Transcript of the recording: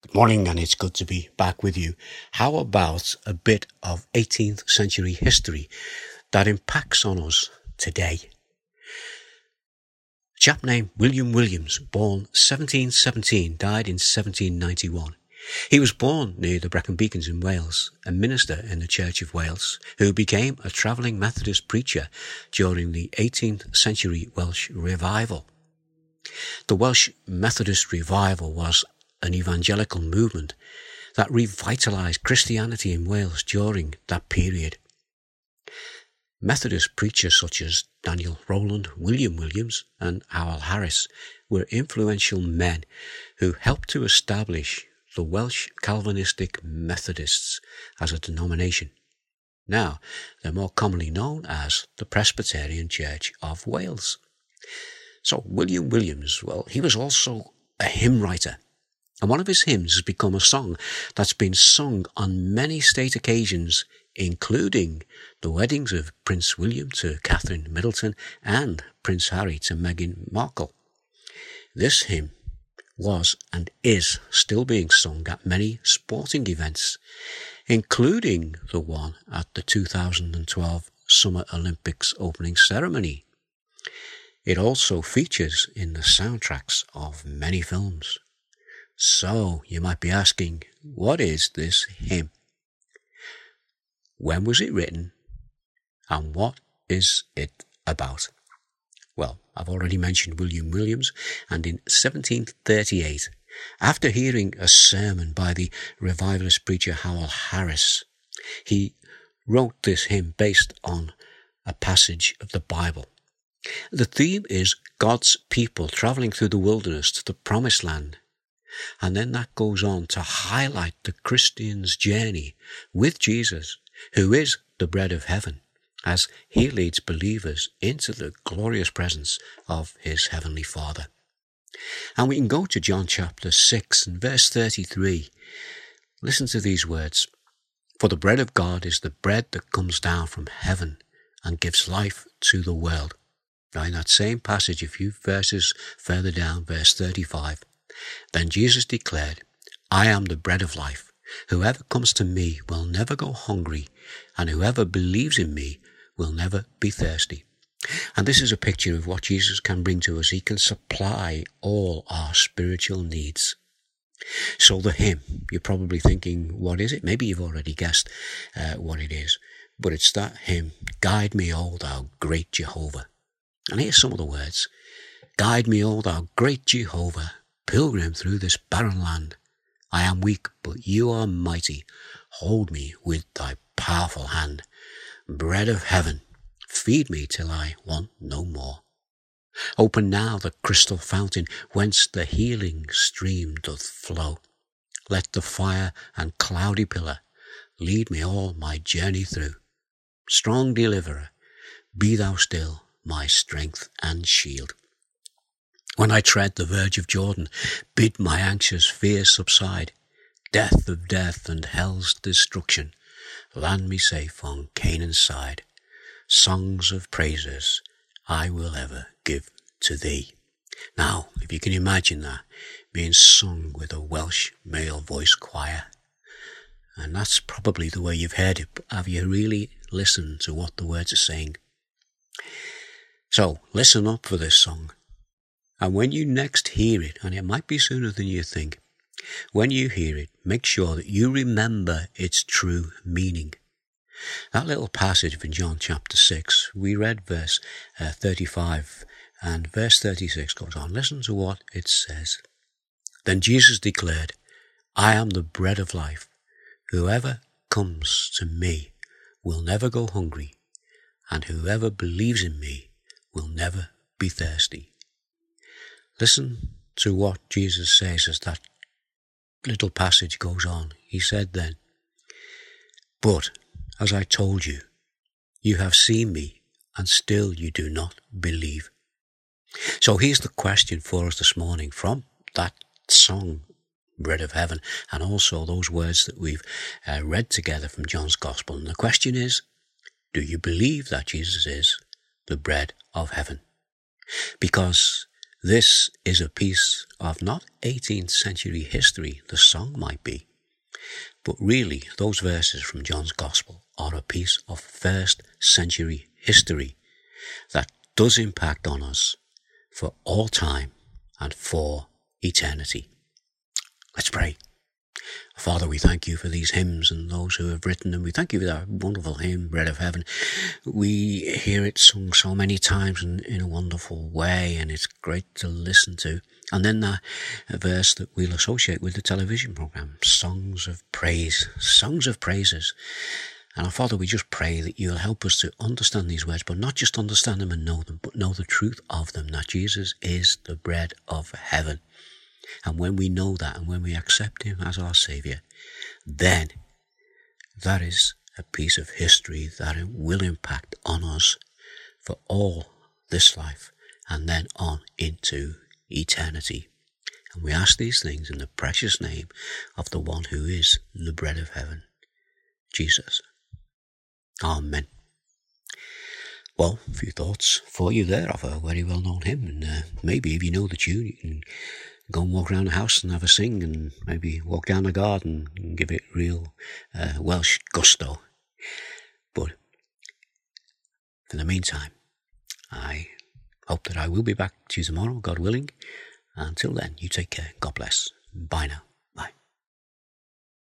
Good morning, and it's good to be back with you. How about a bit of 18th century history that impacts on us today? A chap named William Williams, born 1717, died in 1791. He was born near the Brecon Beacons in Wales, a minister in the Church of Wales, who became a travelling Methodist preacher during the 18th century Welsh revival. The Welsh Methodist revival was an evangelical movement that revitalized Christianity in Wales during that period. Methodist preachers such as Daniel Rowland, William Williams, and Howell Harris were influential men who helped to establish the Welsh Calvinistic Methodists as a denomination. Now, they're more commonly known as the Presbyterian Church of Wales. So, William Williams, well, he was also a hymn writer and one of his hymns has become a song that's been sung on many state occasions, including the weddings of Prince William to Catherine Middleton and Prince Harry to Meghan Markle. This hymn was and is still being sung at many sporting events, including the one at the 2012 Summer Olympics opening ceremony. It also features in the soundtracks of many films. So you might be asking, what is this hymn? When was it written? And what is it about? Well, I've already mentioned William Williams, and in 1738, after hearing a sermon by the revivalist preacher Howell Harris, he wrote this hymn based on a passage of the Bible. The theme is God's people traveling through the wilderness to the promised land and then that goes on to highlight the Christian's journey with Jesus, who is the bread of heaven, as he leads believers into the glorious presence of his heavenly Father. And we can go to John chapter 6 and verse 33. Listen to these words. For the bread of God is the bread that comes down from heaven and gives life to the world. Now, in that same passage, a few verses further down, verse 35, then Jesus declared, I am the bread of life. Whoever comes to me will never go hungry, and whoever believes in me will never be thirsty. And this is a picture of what Jesus can bring to us. He can supply all our spiritual needs. So the hymn, you're probably thinking, what is it? Maybe you've already guessed uh, what it is. But it's that hymn, Guide me, O thou great Jehovah. And here's some of the words. Guide me, O thou great Jehovah, pilgrim through this barren land. I am weak, but you are mighty. Hold me with thy powerful hand. Bread of heaven, feed me till I want no more. Open now the crystal fountain whence the healing stream doth flow. Let the fire and cloudy pillar lead me all my journey through. Strong deliverer, be thou still my strength and shield. When I tread the verge of Jordan, bid my anxious fears subside. Death of death and hell's destruction, land me safe on Canaan's side. Songs of praises I will ever give to thee. Now, if you can imagine that being sung with a Welsh male voice choir, and that's probably the way you've heard it, but have you really listened to what the words are saying? So, listen up for this song. And when you next hear it, and it might be sooner than you think, when you hear it, make sure that you remember its true meaning. That little passage from John chapter 6, we read verse uh, 35 and verse 36 goes on. Listen to what it says. Then Jesus declared, I am the bread of life. Whoever comes to me will never go hungry, and whoever believes in me will never be thirsty. Listen to what Jesus says as that little passage goes on. He said then, But, as I told you, you have seen me, and still you do not believe. So here's the question for us this morning from that song, Bread of Heaven, and also those words that we've uh, read together from John's Gospel. And the question is, do you believe that Jesus is the bread of heaven? Because This is a piece of not 18th century history, the song might be, but really those verses from John's Gospel are a piece of first century history that does impact on us for all time and for eternity. Let's pray. Father, we thank you for these hymns and those who have written them. We thank you for that wonderful hymn, Bread of Heaven. We hear it sung so many times in, in a wonderful way, and it's great to listen to. And then that verse that we'll associate with the television program, Songs of Praise, Songs of Praises. And our Father, we just pray that you'll help us to understand these words, but not just understand them and know them, but know the truth of them, that Jesus is the bread of heaven. And when we know that and when we accept Him as our Saviour, then that is a piece of history that it will impact on us for all this life and then on into eternity. And we ask these things in the precious name of the one who is the bread of heaven, Jesus. Amen. Well, a few thoughts for you there of a very well known hymn, and uh, maybe if you know the tune, you can go and walk around the house and have a sing and maybe walk down the garden and give it real uh, Welsh gusto. But for the meantime, I hope that I will be back to you tomorrow, God willing. Until then, you take care. God bless. Bye now.